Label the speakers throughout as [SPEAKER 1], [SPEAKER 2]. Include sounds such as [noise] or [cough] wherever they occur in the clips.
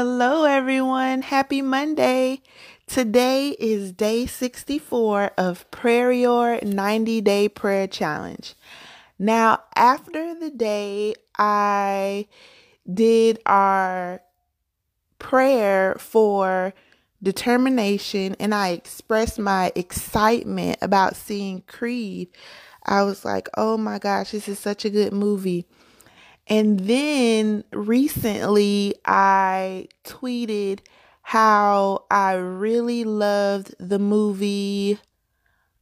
[SPEAKER 1] Hello, everyone. Happy Monday. Today is day 64 of Prayer 90 Day Prayer Challenge. Now, after the day I did our prayer for determination and I expressed my excitement about seeing Creed, I was like, oh my gosh, this is such a good movie. And then recently I tweeted how I really loved the movie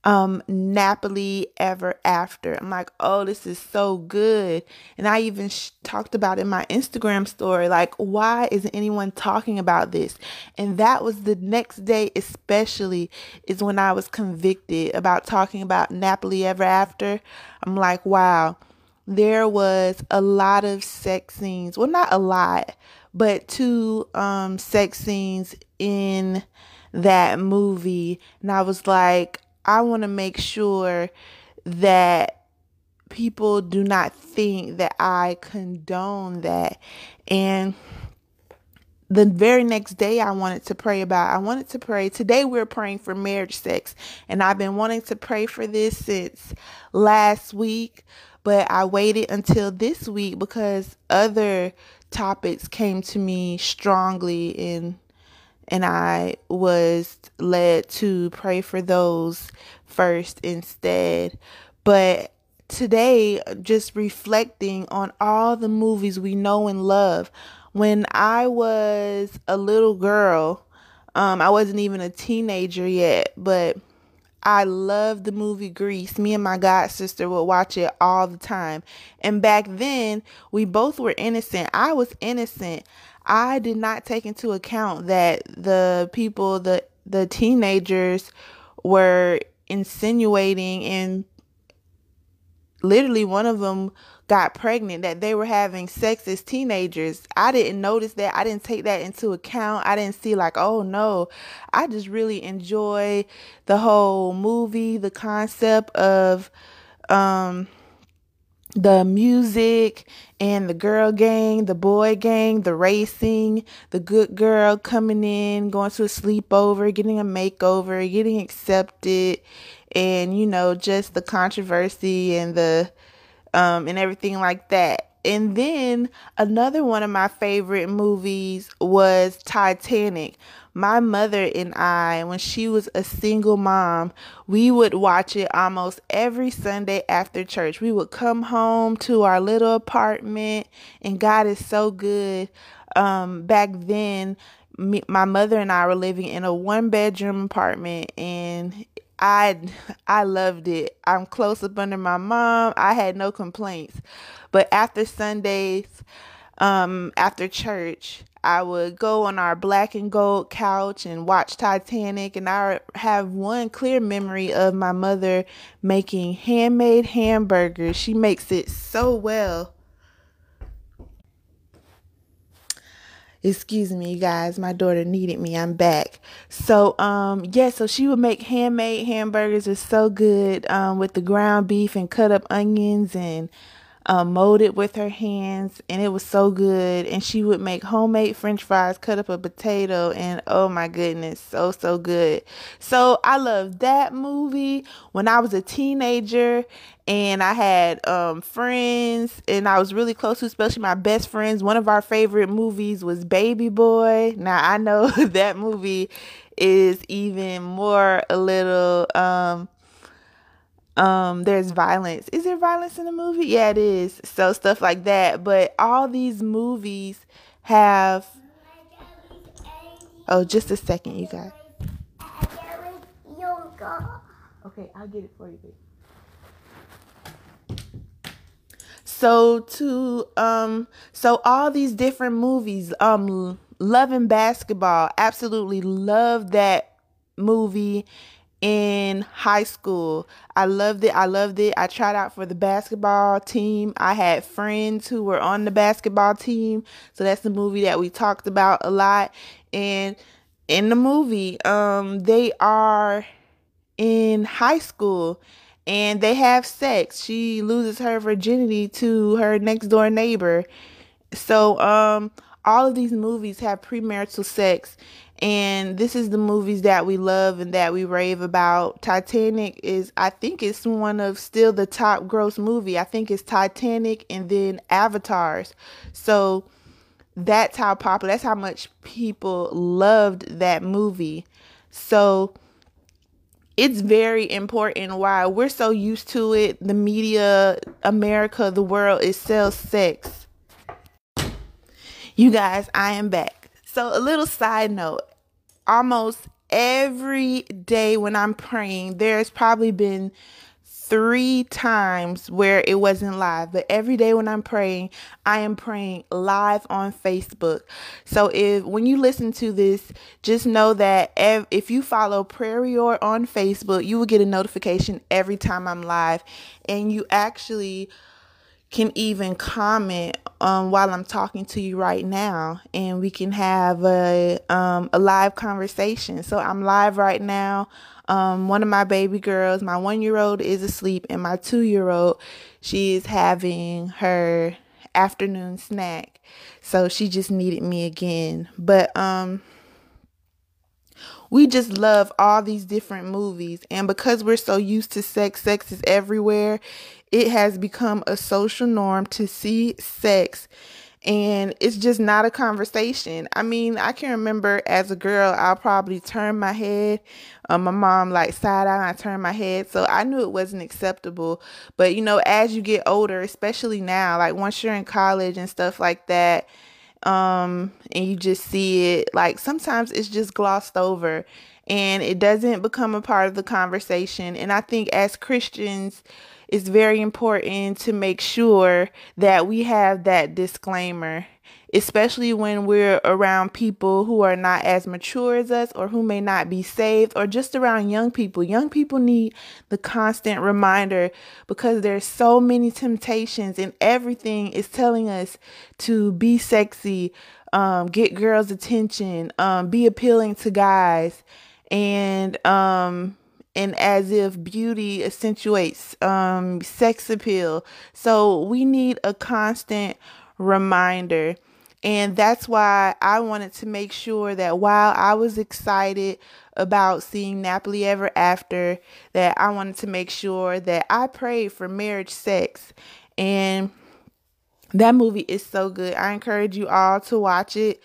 [SPEAKER 1] um Nappily Ever After. I'm like, "Oh, this is so good." And I even sh- talked about in my Instagram story like, "Why isn't anyone talking about this?" And that was the next day especially is when I was convicted about talking about Nappily Ever After. I'm like, "Wow." There was a lot of sex scenes. Well, not a lot, but two um sex scenes in that movie. And I was like, I want to make sure that people do not think that I condone that. And the very next day I wanted to pray about. I wanted to pray. Today we're praying for marriage sex. And I've been wanting to pray for this since last week, but I waited until this week because other topics came to me strongly in and I was led to pray for those first instead. But today, just reflecting on all the movies we know and love. When I was a little girl, um, I wasn't even a teenager yet, but I love the movie Grease. Me and my god sister would watch it all the time. And back then, we both were innocent. I was innocent. I did not take into account that the people, the the teenagers were insinuating and literally one of them got pregnant that they were having sex as teenagers. I didn't notice that. I didn't take that into account. I didn't see like, oh no. I just really enjoy the whole movie, the concept of um the music and the girl gang, the boy gang, the racing, the good girl coming in, going to a sleepover, getting a makeover, getting accepted, and you know, just the controversy and the um and everything like that. And then another one of my favorite movies was Titanic my mother and I, when she was a single mom, we would watch it almost every Sunday after church. We would come home to our little apartment, and God is so good. Um, back then, me, my mother and I were living in a one bedroom apartment, and I I loved it. I'm close up under my mom. I had no complaints. But after Sundays, um, after church, I would go on our black and gold couch and watch Titanic, and I have one clear memory of my mother making handmade hamburgers. She makes it so well. Excuse me you guys my daughter needed me i'm back. So um yeah so she would make handmade hamburgers it's so good um with the ground beef and cut up onions and um, molded with her hands, and it was so good. And she would make homemade French fries, cut up a potato, and oh my goodness, so so good. So I love that movie. When I was a teenager, and I had um, friends, and I was really close to, especially my best friends. One of our favorite movies was Baby Boy. Now I know [laughs] that movie is even more a little um um there's violence. Is there violence in the movie? Yeah it is. So stuff like that. But all these movies have oh just a second you guys. Okay i'll get it for you so to um so all these different movies um Love and Basketball absolutely love that movie in high school. I loved it. I loved it. I tried out for the basketball team. I had friends who were on the basketball team. So that's the movie that we talked about a lot. And in the movie, um, they are in high school and they have sex. She loses her virginity to her next door neighbor. So, um, all of these movies have premarital sex and this is the movies that we love and that we rave about. Titanic is I think it's one of still the top gross movie. I think it's Titanic and then Avatars. So that's how popular that's how much people loved that movie. So it's very important why we're so used to it. The media, America, the world, it sells sex. You guys, I am back. So, a little side note. Almost every day when I'm praying, there's probably been three times where it wasn't live, but every day when I'm praying, I am praying live on Facebook. So if when you listen to this, just know that if you follow Prayer on Facebook, you will get a notification every time I'm live, and you actually can even comment um, while I'm talking to you right now, and we can have a um, a live conversation. So I'm live right now. Um, one of my baby girls, my one year old, is asleep, and my two year old, she is having her afternoon snack. So she just needed me again. But um we just love all these different movies and because we're so used to sex sex is everywhere it has become a social norm to see sex and it's just not a conversation. I mean, I can remember as a girl, I'll probably turn my head. Um, my mom like side eye, I turn my head, so I knew it wasn't acceptable. But you know, as you get older, especially now, like once you're in college and stuff like that, um, and you just see it, like sometimes it's just glossed over and it doesn't become a part of the conversation. And I think as Christians, it's very important to make sure that we have that disclaimer, especially when we're around people who are not as mature as us or who may not be saved or just around young people. Young people need the constant reminder because there's so many temptations and everything is telling us to be sexy, um, get girls' attention, um, be appealing to guys and um and as if beauty accentuates um, sex appeal. So we need a constant reminder. And that's why I wanted to make sure that while I was excited about seeing Nappily Ever After, that I wanted to make sure that I prayed for marriage sex. And that movie is so good. I encourage you all to watch it.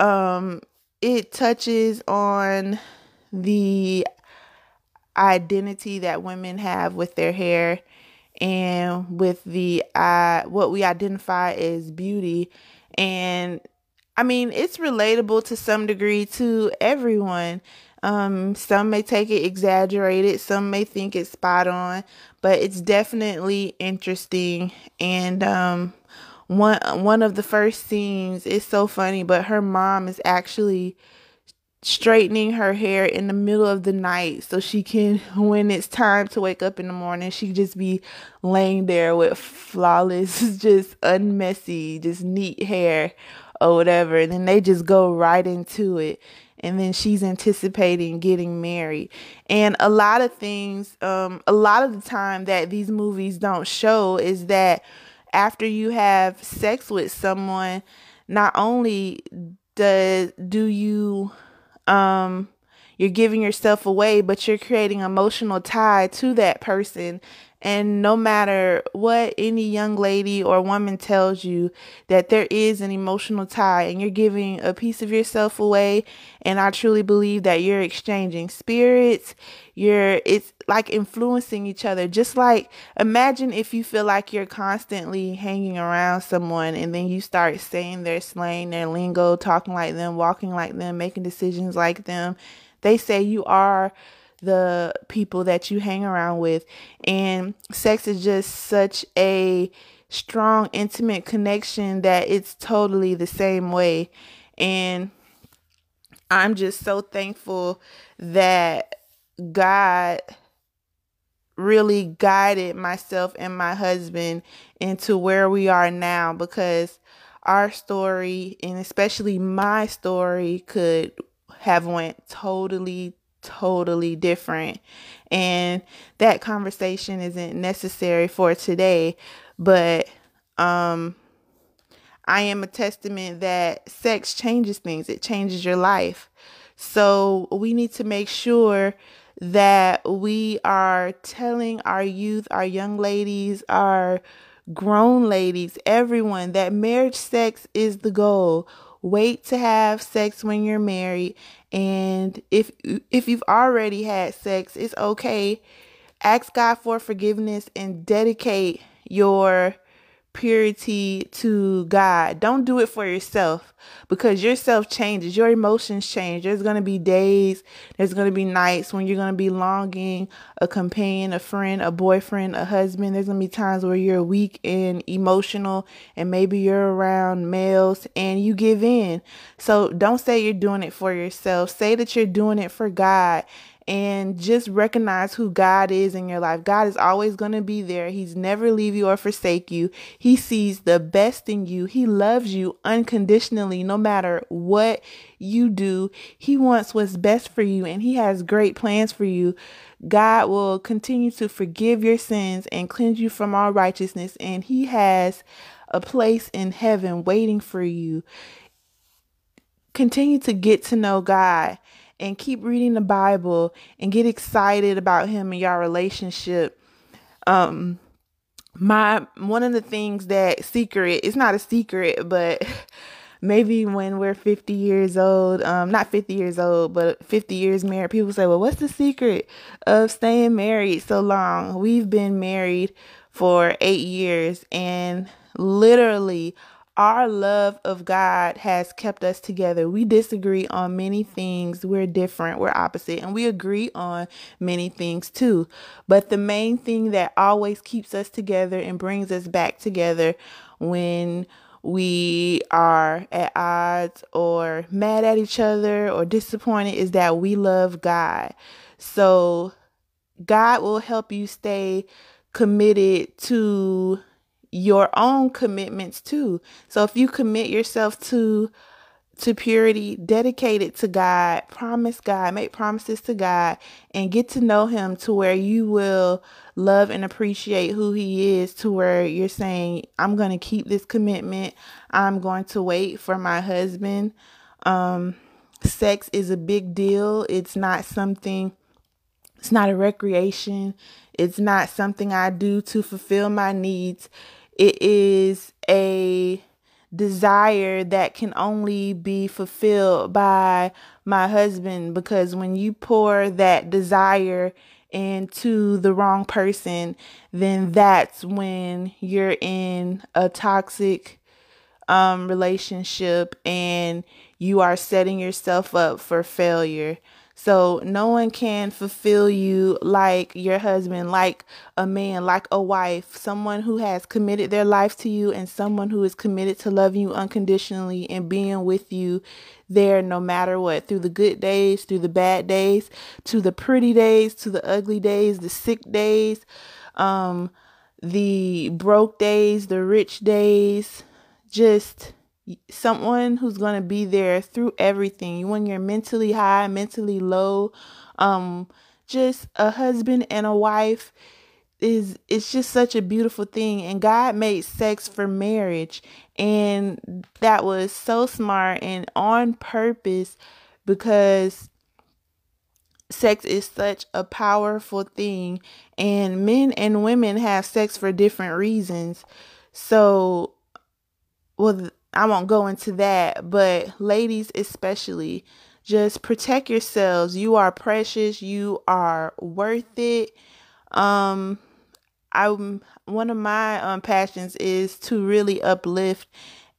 [SPEAKER 1] Um, it touches on the identity that women have with their hair and with the uh what we identify as beauty and I mean it's relatable to some degree to everyone. Um some may take it exaggerated, some may think it's spot on, but it's definitely interesting and um one one of the first scenes is so funny, but her mom is actually straightening her hair in the middle of the night so she can when it's time to wake up in the morning she just be laying there with flawless [laughs] just unmessy just neat hair or whatever. And then they just go right into it. And then she's anticipating getting married. And a lot of things um a lot of the time that these movies don't show is that after you have sex with someone not only does do you um you're giving yourself away, but you're creating emotional tie to that person. And no matter what any young lady or woman tells you, that there is an emotional tie and you're giving a piece of yourself away. And I truly believe that you're exchanging spirits. You're, it's like influencing each other. Just like imagine if you feel like you're constantly hanging around someone and then you start saying their slang, their lingo, talking like them, walking like them, making decisions like them they say you are the people that you hang around with. And sex is just such a strong, intimate connection that it's totally the same way. And I'm just so thankful that God really guided myself and my husband into where we are now because our story and especially my story could have went totally totally different and that conversation isn't necessary for today but um I am a testament that sex changes things, it changes your life. So we need to make sure that we are telling our youth, our young ladies, our grown ladies, everyone that marriage sex is the goal. Wait to have sex when you're married and if if you've already had sex, it's okay. Ask God for forgiveness and dedicate your purity to God. Don't do it for yourself because yourself changes. Your emotions change. There's going to be days, there's going to be nights when you're going to be longing a companion, a friend, a boyfriend, a husband. There's going to be times where you're weak and emotional and maybe you're around males and you give in. So don't say you're doing it for yourself. Say that you're doing it for God and just recognize who God is in your life. God is always going to be there. He's never leave you or forsake you. He sees the best in you. He loves you unconditionally no matter what you do. He wants what's best for you and he has great plans for you. God will continue to forgive your sins and cleanse you from all righteousness and he has a place in heaven waiting for you. Continue to get to know God and keep reading the Bible and get excited about him and your relationship. Um my one of the things that secret, it's not a secret, but [laughs] maybe when we're 50 years old, um not 50 years old, but 50 years married, people say, "Well, what's the secret of staying married so long?" We've been married for 8 years and literally our love of God has kept us together. We disagree on many things. We're different, we're opposite, and we agree on many things too. But the main thing that always keeps us together and brings us back together when we are at odds or mad at each other or disappointed is that we love God. So God will help you stay committed to your own commitments too. So if you commit yourself to to purity, dedicate it to God, promise God, make promises to God, and get to know Him to where you will love and appreciate who He is, to where you're saying, I'm going to keep this commitment. I'm going to wait for my husband. Um, sex is a big deal. It's not something, it's not a recreation. It's not something I do to fulfill my needs. It is a desire that can only be fulfilled by my husband because when you pour that desire into the wrong person, then that's when you're in a toxic um, relationship and you are setting yourself up for failure. So no one can fulfill you like your husband, like a man, like a wife, someone who has committed their life to you and someone who is committed to loving you unconditionally and being with you there no matter what, through the good days, through the bad days, to the pretty days, to the ugly days, the sick days, um, the broke days, the rich days, just someone who's going to be there through everything. When you're mentally high mentally low um just a husband and a wife is it's just such a beautiful thing. And God made sex for marriage. And that was so smart and on purpose because sex is such a powerful thing. And men and women have sex for different reasons. So well I won't go into that, but ladies especially, just protect yourselves. You are precious. You are worth it. Um, I'm one of my um passions is to really uplift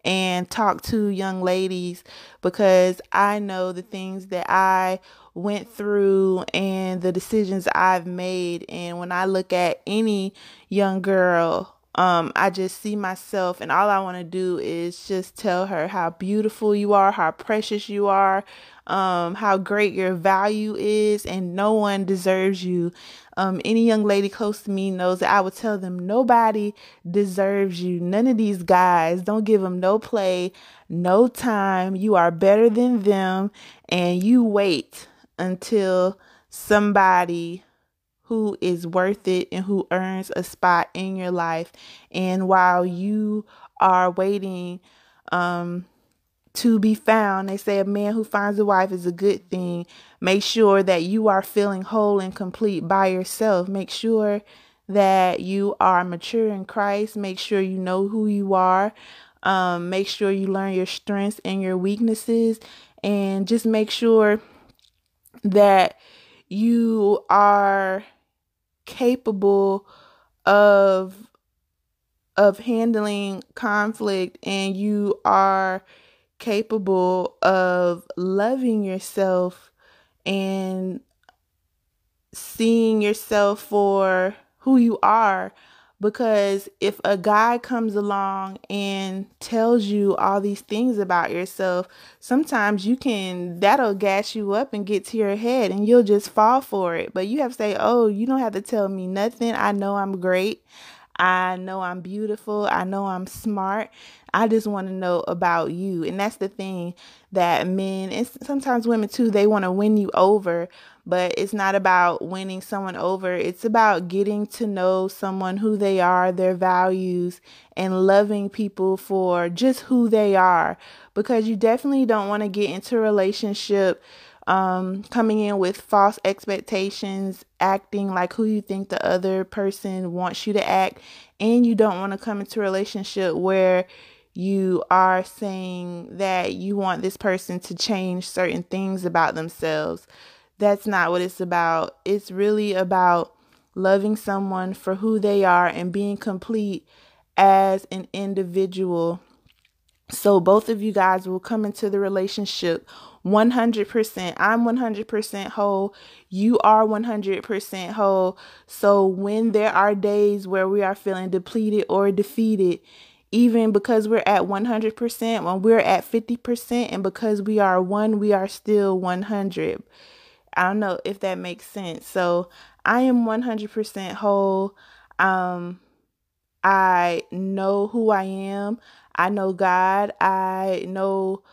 [SPEAKER 1] and talk to young ladies because I know the things that I went through and the decisions I've made and when I look at any young girl um, I just see myself, and all I want to do is just tell her how beautiful you are, how precious you are, um, how great your value is, and no one deserves you. Um, any young lady close to me knows that I would tell them nobody deserves you. None of these guys, don't give them no play, no time. You are better than them, and you wait until somebody who is worth it and who earns a spot in your life. And while you are waiting um, to be found. They say a man who finds a wife is a good thing. Make sure that you are feeling whole and complete by yourself. Make sure that you are mature in Christ. Make sure you know who you are. Um, make sure you learn your strengths and your weaknesses. And just make sure that you are capable of of handling conflict and you are capable of loving yourself and seeing yourself for who you are because if a guy comes along and tells you all these things about yourself, sometimes you can, that'll gas you up and get to your head and you'll just fall for it. But you have to say, oh, you don't have to tell me nothing. I know I'm great. I know I'm beautiful. I know I'm smart. I just want to know about you. And that's the thing that men and sometimes women too, they want to win you over, but it's not about winning someone over. It's about getting to know someone who they are, their values, and loving people for just who they are. Because you definitely don't want to get into a relationship um, coming in with false expectations, acting like who you think the other person wants you to act, and you don't want to come into a relationship where you are saying that you want this person to change certain things about themselves. That's not what it's about. It's really about loving someone for who they are and being complete as an individual. So both of you guys will come into the relationship 100%. I'm 100% whole. You are 100% whole. So when there are days where we are feeling depleted or defeated, even because we're at 100%, when we're at 50%, and because we are one, we are still 100. I don't know if that makes sense. So I am 100% whole. Um, I know who I am. I know God. I know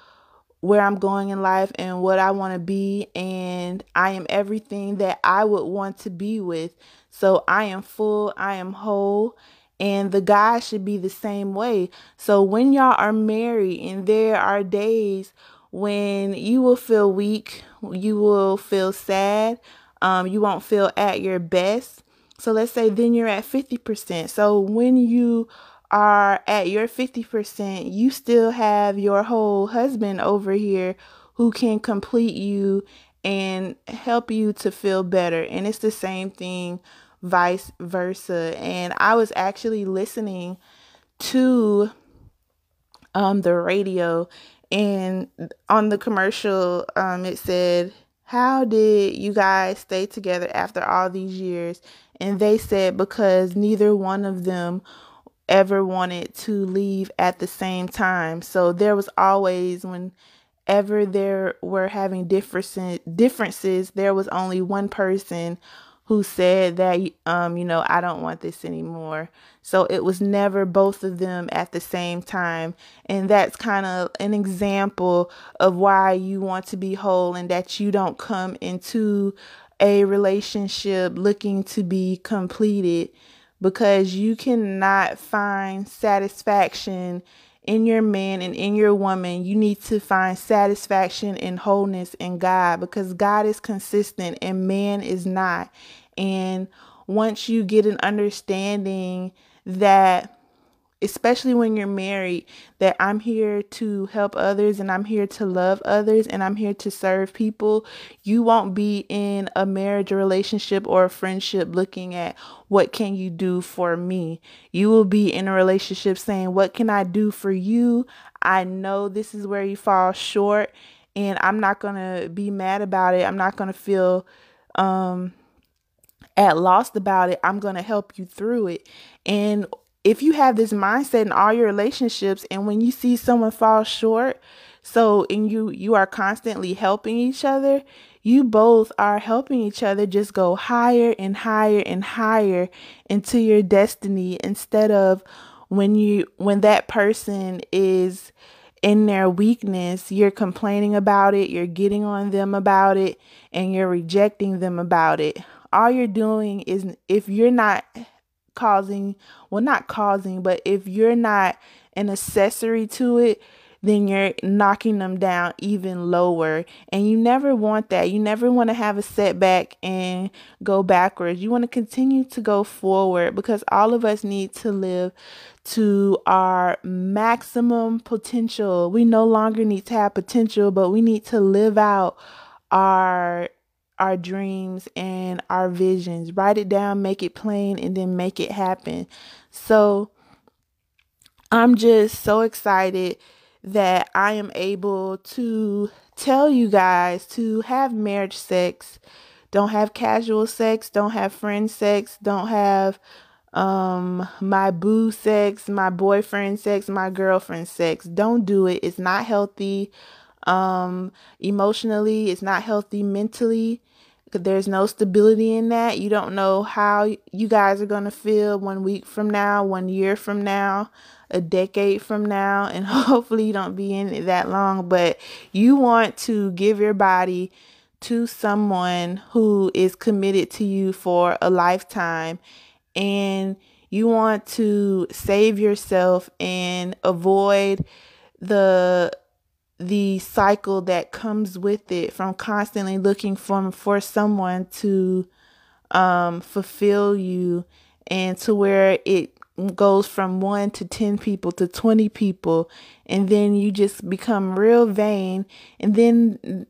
[SPEAKER 1] where I'm going in life and what I want to be. And I am everything that I would want to be with. So I am full. I am whole and the guy should be the same way. So when y'all are married and there are days when you will feel weak, you will feel sad, um, you won't feel at your best. So let's say then you're at 50%. So when you are at your 50%, you still have your whole husband over here who can complete you and help you to feel better. And it's the same thing vice versa. And I was actually listening to um, the radio, and on the commercial, um, it said, How did you guys stay together after all these years? And they said, Because neither one of them ever wanted to leave at the same time. So there was always, whenever there were having different differences, there was only one person who said that um you know I don't want this anymore. So it was never both of them at the same time and that's kind of an example of why you want to be whole and that you don't come into a relationship looking to be completed because you cannot find satisfaction in your man and in your woman, you need to find satisfaction and wholeness in God because God is consistent and man is not. And once you get an understanding that especially when you're married, that I'm here to help others and I'm here to love others and I'm here to serve people. You won't be in a marriage relationship or a friendship looking at what can you do for me. You will be in a relationship saying, What can I do for you? I know this is where you fall short and I'm not going to be mad about it. I'm not going to feel um at lost about it. I'm going to help you through it. And if you have this mindset in all your relationships and when you see someone fall short so and you you are constantly helping each other you both are helping each other just go higher and higher and higher into your destiny instead of when you when that person is in their weakness you're complaining about it you're getting on them about it and you're rejecting them about it. All you're doing is if you're not causing, well, not causing, but if you're not an accessory to it, then you're knocking them down even lower. And you never want that. You never want to have a setback and go backwards. You want to continue to go forward because all of us need to live to our maximum potential. We no longer need to have potential, but we need to live out our our dreams and our visions. Write it down, make it plain, and then make it happen. So I'm just so excited that I am able to tell you guys to have marriage sex. Don't have casual sex, don't have friend sex, don't have um my boo sex, my boyfriend sex, my girlfriend sex. Don't do it. It's not healthy um emotionally, it's not healthy mentally. There's no stability in that. You don't know how you guys are going to feel one week from now, one year from now, a decade from now, [laughs] and hopefully you don't be in it that long, but you want to give your body to someone who is committed to you for a lifetime and you want to save yourself and avoid the the cycle that comes with it from constantly looking for for someone to um, fulfill you and to where it goes from one to 10 people to 20 people. And then you just become real vain. And then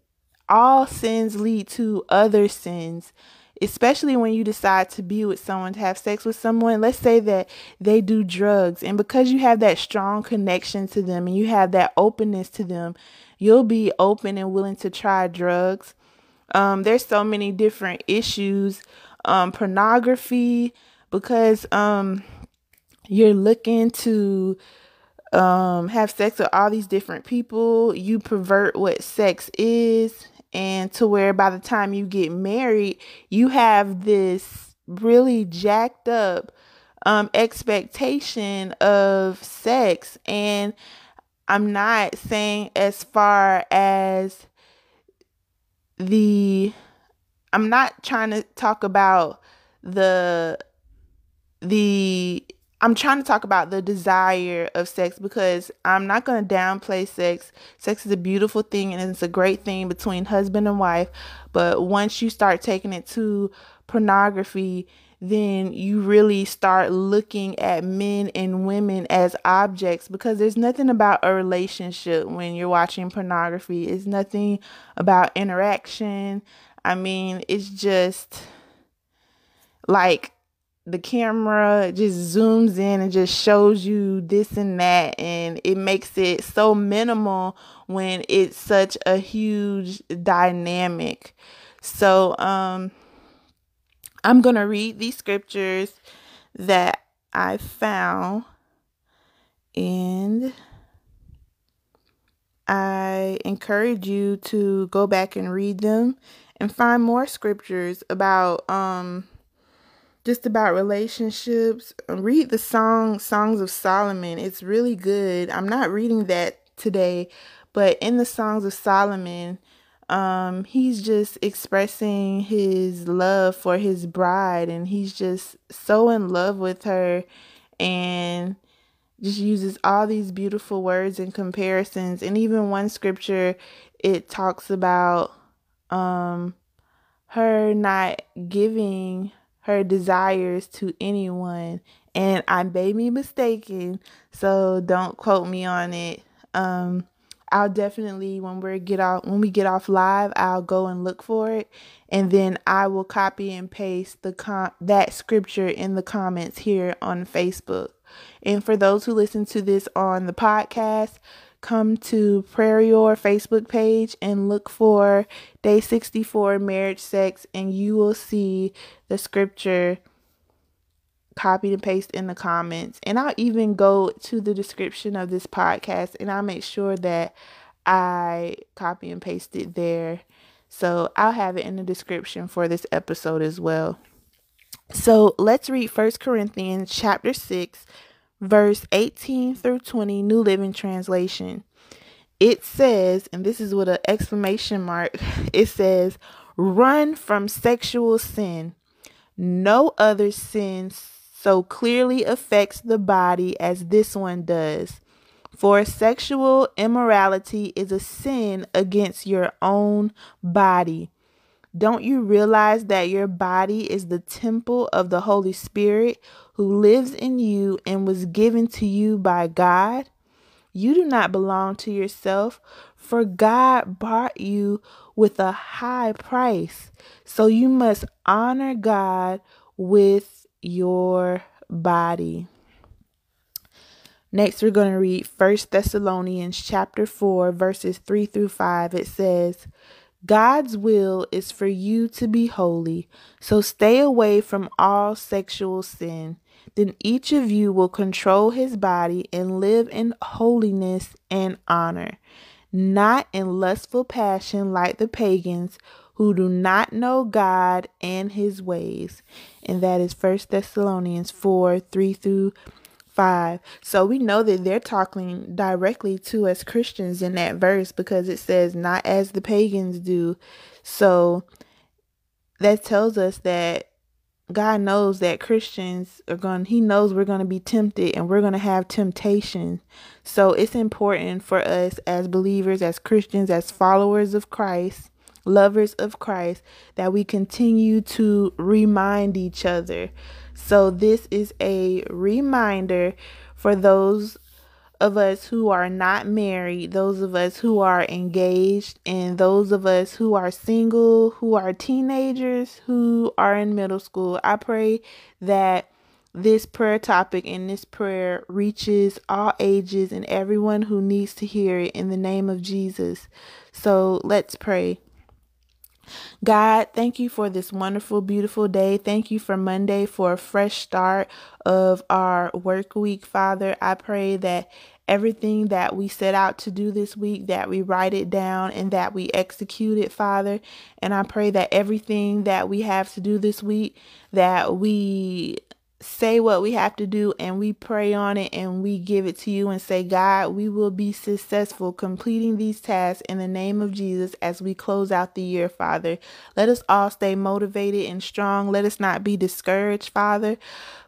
[SPEAKER 1] all sins lead to other sins especially when you decide to be with someone, to have sex with someone, let's say that they do drugs, and because you have that strong connection to them and you have that openness to them, you'll be open and willing to try drugs. Um, there's so many different issues, um, pornography, because um, you're looking to um, have sex with all these different people. You pervert what sex is and to where by the time you get married, you have this really jacked up um, expectation of sex. And I'm not saying as far as the, I'm not trying to talk about the, the I'm trying to talk about the desire of sex because I'm not going to downplay sex. Sex is a beautiful thing and it's a great thing between husband and wife. But once you start taking it to pornography, then you really start looking at men and women as objects because there's nothing about a relationship when you're watching pornography. It's nothing about interaction. I mean, it's just like the camera just zooms in and just shows you this and that and it makes it so minimal when it's such a huge dynamic. So um i'm going to read these scriptures that i found and i encourage you to go back and read them and find more scriptures about um just about relationships. Read the song Songs of Solomon. It's really good. I'm not reading that today, but in the Songs of Solomon, um, he's just expressing his love for his bride and he's just so in love with her and just uses all these beautiful words and comparisons. And even one scripture, it talks about um her not giving her desires to anyone and I may be mistaken, so don't quote me on it. Um I'll definitely when we get off when we get off live, I'll go and look for it and then I will copy and paste the com- that scripture in the comments here on Facebook. And for those who listen to this on the podcast, come to Prairior Facebook page and look for day 64 marriage sex and you will see the scripture copied and paste in the comments and I'll even go to the description of this podcast and I'll make sure that I copy and paste it there. So I'll have it in the description for this episode as well. So let's read First Corinthians chapter 6 verse 18 through 20, New Living Translation. It says, and this is with an exclamation mark, [laughs] it says, run from sexual sin. No other sin so clearly affects the body as this one does. For sexual immorality is a sin against your own body. Don't you realize that your body is the temple of the Holy Spirit who lives in you and was given to you by God? You do not belong to yourself, for God bought you with a high price. So you must honor God with your body. Next, we're going to read 1 Thessalonians chapter 4, verses 3 through 5. It says, God's will is for you to be holy, so stay away from all sexual sin. Then each of you will control his body and live in holiness and honor, not in lustful passion like the pagans who do not know God and his ways. And that is 1 Thessalonians 4 3 through 5. So we know that they're talking directly to us Christians in that verse because it says, not as the pagans do. So that tells us that God knows that Christians are going he knows we're going to be tempted and we're going to have temptation. So it's important for us as believers, as Christians, as followers of Christ, lovers of Christ that we continue to remind each other so, this is a reminder for those of us who are not married, those of us who are engaged, and those of us who are single, who are teenagers, who are in middle school. I pray that this prayer topic and this prayer reaches all ages and everyone who needs to hear it in the name of Jesus. So let's pray. God, thank you for this wonderful, beautiful day. Thank you for Monday for a fresh start of our work week, Father. I pray that everything that we set out to do this week, that we write it down and that we execute it, Father. And I pray that everything that we have to do this week, that we say what we have to do and we pray on it and we give it to you and say, God, we will be successful completing these tasks in the name of Jesus as we close out the year, Father. Let us all stay motivated and strong. Let us not be discouraged, Father.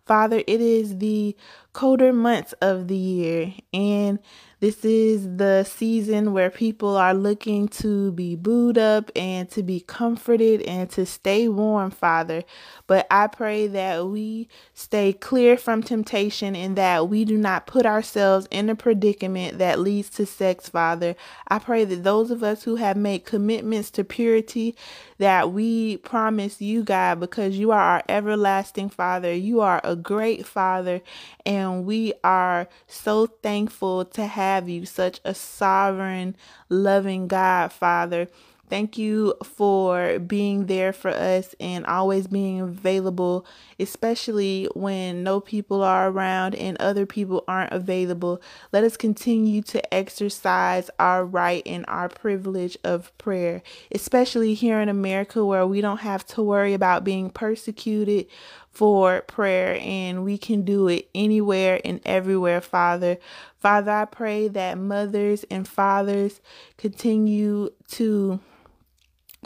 [SPEAKER 1] Father, it is the colder months of the year and this is the season where people are looking to be booed up and to be comforted and to stay warm, Father. But I pray that we stay clear from temptation and that we do not put ourselves in a predicament that leads to sex, Father. I pray that those of us who have made commitments to purity, that we promise you, God, because you are our everlasting Father. You are a great Father, and we are so thankful to have have you, such a sovereign, loving God, Father. Thank you for being there for us and always being available, especially when no people are around and other people aren't available. Let us continue to exercise our right and our privilege of prayer, especially here in America where we don't have to worry about being persecuted for prayer and we can do it anywhere and everywhere, Father. Father, I pray that mothers and fathers continue to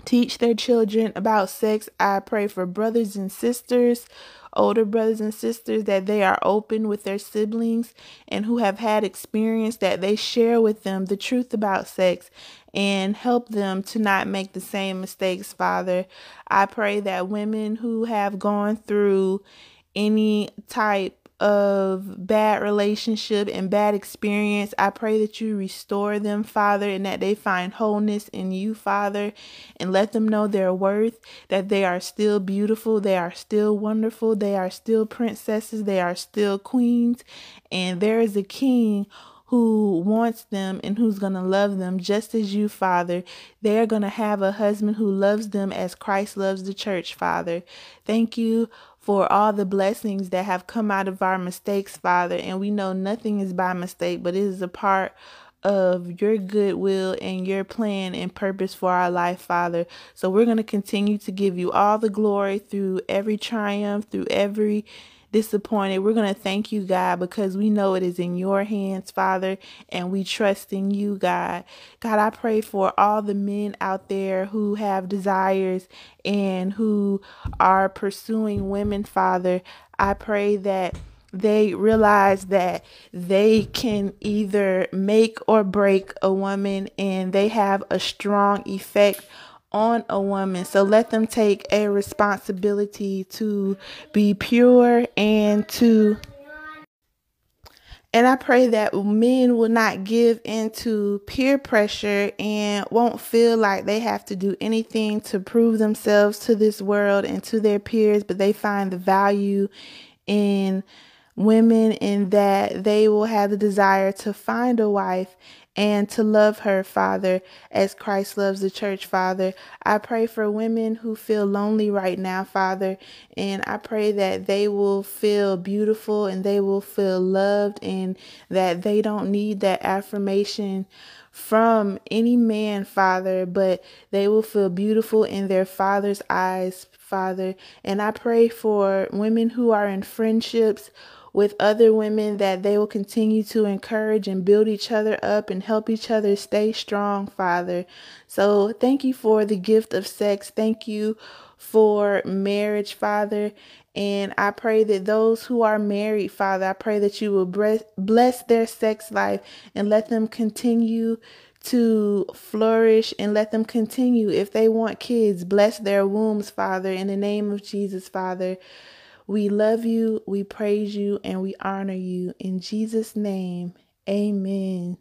[SPEAKER 1] teach their children about sex. I pray for brothers and sisters, older brothers and sisters, that they are open with their siblings and who have had experience that they share with them the truth about sex and help them to not make the same mistakes, Father. I pray that women who have gone through any type of bad relationship and bad experience. I pray that you restore them, Father, and that they find wholeness in you, Father, and let them know their worth, that they are still beautiful, they are still wonderful, they are still princesses, they are still queens, and there is a king who wants them and who's going to love them just as you, Father. They're going to have a husband who loves them as Christ loves the church, Father. Thank you for all the blessings that have come out of our mistakes, Father. And we know nothing is by mistake, but it is a part of your goodwill and your plan and purpose for our life, Father. So we're going to continue to give you all the glory through every triumph, through every disappointed. We're going to thank you, God, because we know it is in your hands, Father, and we trust in you, God. God, I pray for all the men out there who have desires and who are pursuing women, Father. I pray that they realize that they can either make or break a woman and they have a strong effect on a woman. So let them take a responsibility to be pure and to and I pray that men will not give into peer pressure and won't feel like they have to do anything to prove themselves to this world and to their peers, but they find the value in women in that they will have the desire to find a wife and to love her, Father, as Christ loves the church, Father. I pray for women who feel lonely right now, Father, and I pray that they will feel beautiful and they will feel loved and that they don't need that affirmation from any man, Father, but they will feel beautiful in their Father's eyes, Father. And I pray for women who are in friendships with other women that they will continue to encourage and build each other up and help each other stay strong, Father. So thank you for the gift of sex. Thank you for marriage, Father. And I pray that those who are married, Father, I pray that you will bless their sex life and let them continue to flourish and let them continue. If they want kids, bless their wombs, Father, in the name of Jesus, Father. We love you, we praise you, and we honor you. In Jesus' name, amen.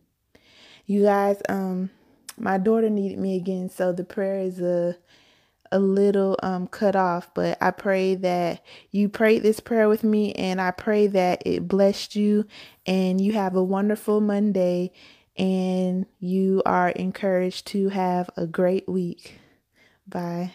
[SPEAKER 1] You guys, um, my daughter needed me again, so the prayer is a a little um cut off, but I pray that you prayed this prayer with me and I pray that it blessed you and you have a wonderful Monday and you are encouraged to have a great week. Bye.